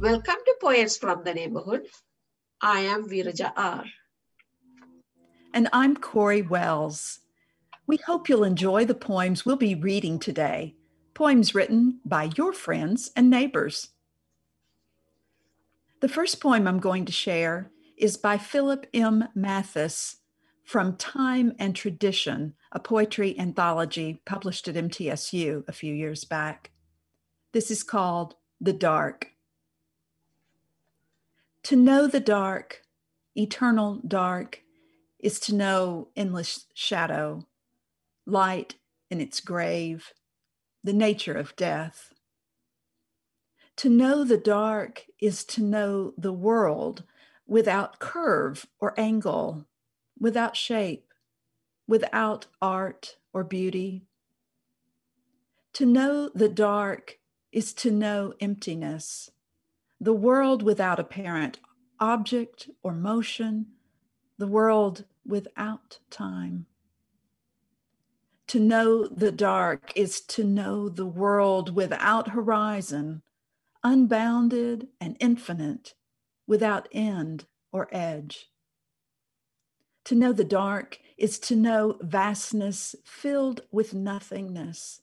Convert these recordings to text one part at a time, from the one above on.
Welcome to Poets from the Neighborhood. I am Viraja R. And I'm Kory Wells. We hope you'll enjoy the poems we'll be reading today, poems written by your friends and neighbors. The first poem I'm going to share is by Philip M. Mathis from Time and Tradition, a poetry anthology published at MTSU a few years back. This is called The Dark. To know the dark, eternal dark, is to know endless shadow, light in its grave, the nature of death. To know the dark is to know the world without curve or angle, without shape, without art or beauty. To know the dark is to know emptiness, the world without apparent object or motion, the world without time. To know the dark is to know the world without horizon, unbounded and infinite, without end or edge. To know the dark is to know vastness filled with nothingness,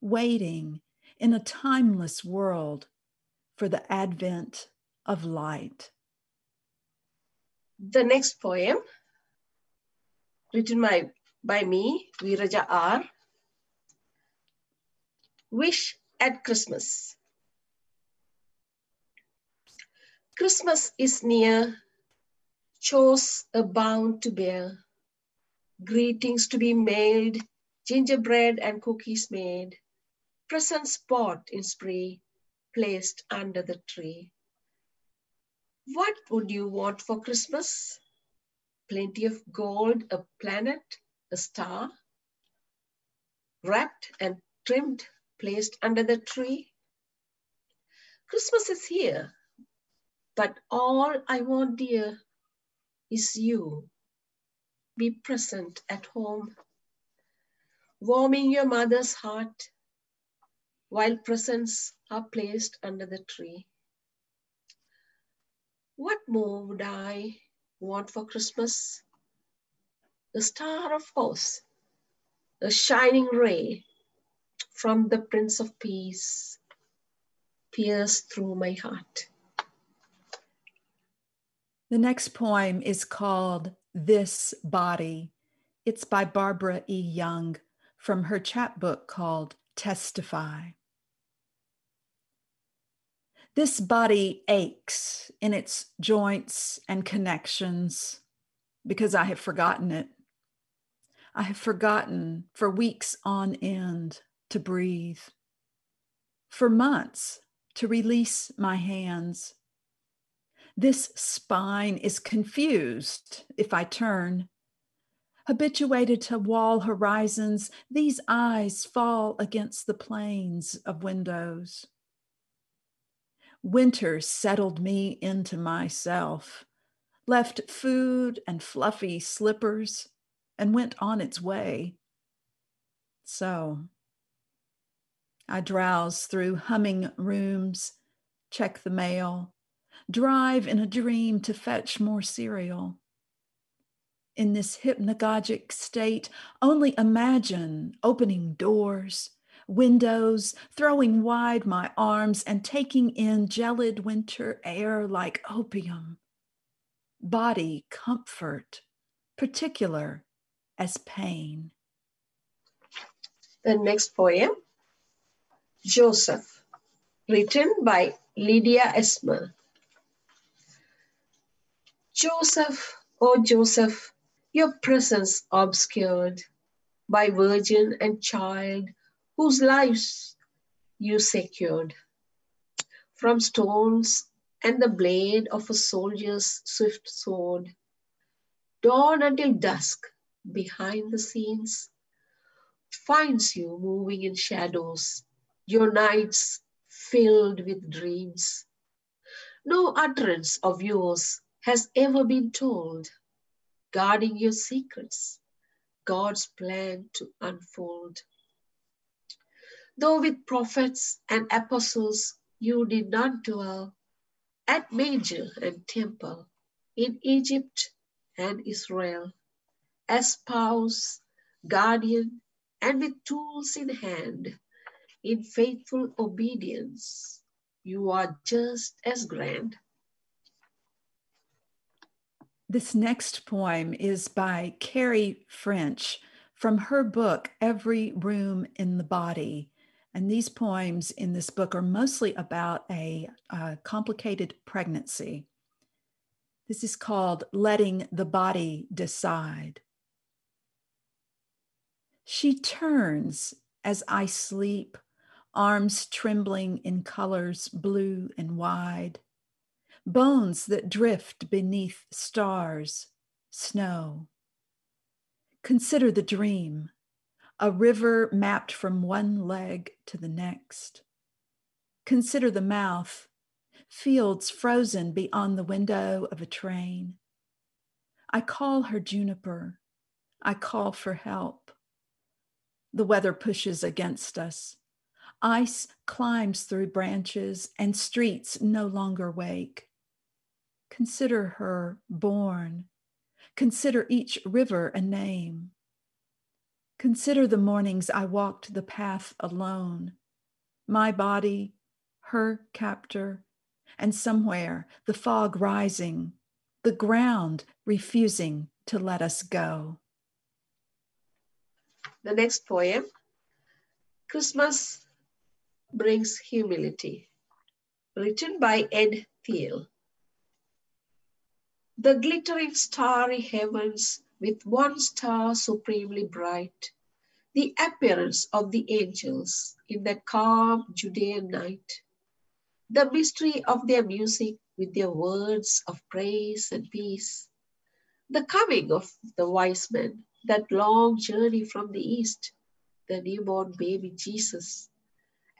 waiting in a timeless world for the advent of light. The next poem, written by, by me, Viraja R. Wish at Christmas. Christmas is near, chores abound to bear, greetings to be mailed, gingerbread and cookies made, presents bought in spree, placed under the tree. What would you want for Christmas? Plenty of gold, a planet, a star, wrapped and trimmed, placed under the tree. Christmas is here, but all I want, dear, is you. Be present at home, warming your mother's heart while presents are placed under the tree. What more would I want for Christmas? The star of course, a shining ray from the Prince of Peace pierced through my heart. The next poem is called This Body. It's by Barbara E. Young from her chapbook called Testify. This body aches in its joints and connections because I have forgotten it. I have forgotten for weeks on end to breathe, for months to release my hands this spine is confused if I turn. Habituated to wall horizons, these eyes fall against the planes of windows. Winter settled me into myself, left food and fluffy slippers, and went on its way. So I drowse through humming rooms, check the mail, drive in a dream to fetch more cereal. In this hypnagogic state, only imagine opening doors, windows, throwing wide my arms and taking in gelid winter air like opium. Body comfort, particular as pain. The next poem, Joseph, written by Lydia Esmer. Joseph, oh Joseph, your presence obscured by virgin and child whose lives you secured. From stones and the blade of a soldier's swift sword, dawn until dusk behind the scenes finds you moving in shadows, your nights filled with dreams. No utterance of yours has ever been told, guarding your secrets, God's plan to unfold. Though with prophets and apostles you did not dwell, at manger and temple, in Egypt and Israel, as spouse, guardian, and with tools in hand, in faithful obedience, you are just as grand. This next poem is by Kerri French from her book, Every Room in the Body. And these poems in this book are mostly about a, a complicated pregnancy. This is called Letting the Body Decide. She turns as I sleep, arms trembling in colors blue and wide bones that drift beneath stars, snow. Consider the dream, a river mapped from one leg to the next. Consider the mouth, fields frozen beyond the window of a train. I call her juniper. I call for help. The weather pushes against us. Ice climbs through branches and streets no longer wake. Consider her born. Consider each river a name. Consider the mornings I walked the path alone, my body, her captor, and somewhere the fog rising, the ground refusing to let us go. The next poem Christmas Brings Humility, written by Ed Thiel the glittering starry heavens with one star supremely bright, the appearance of the angels in that calm Judean night, the mystery of their music with their words of praise and peace, the coming of the wise men, that long journey from the east, the newborn baby Jesus,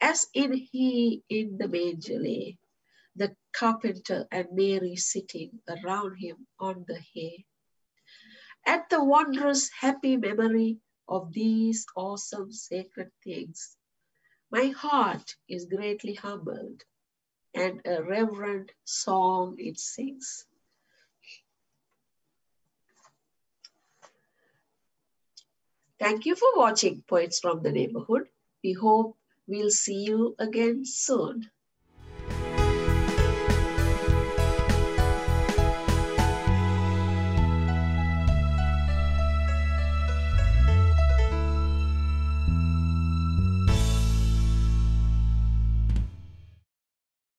as in he in the manger lay, the carpenter and Mary sitting around him on the hay. At the wondrous happy memory of these awesome sacred things, my heart is greatly humbled and a reverent song it sings. Thank you for watching Poets from the Neighborhood. We hope we'll see you again soon.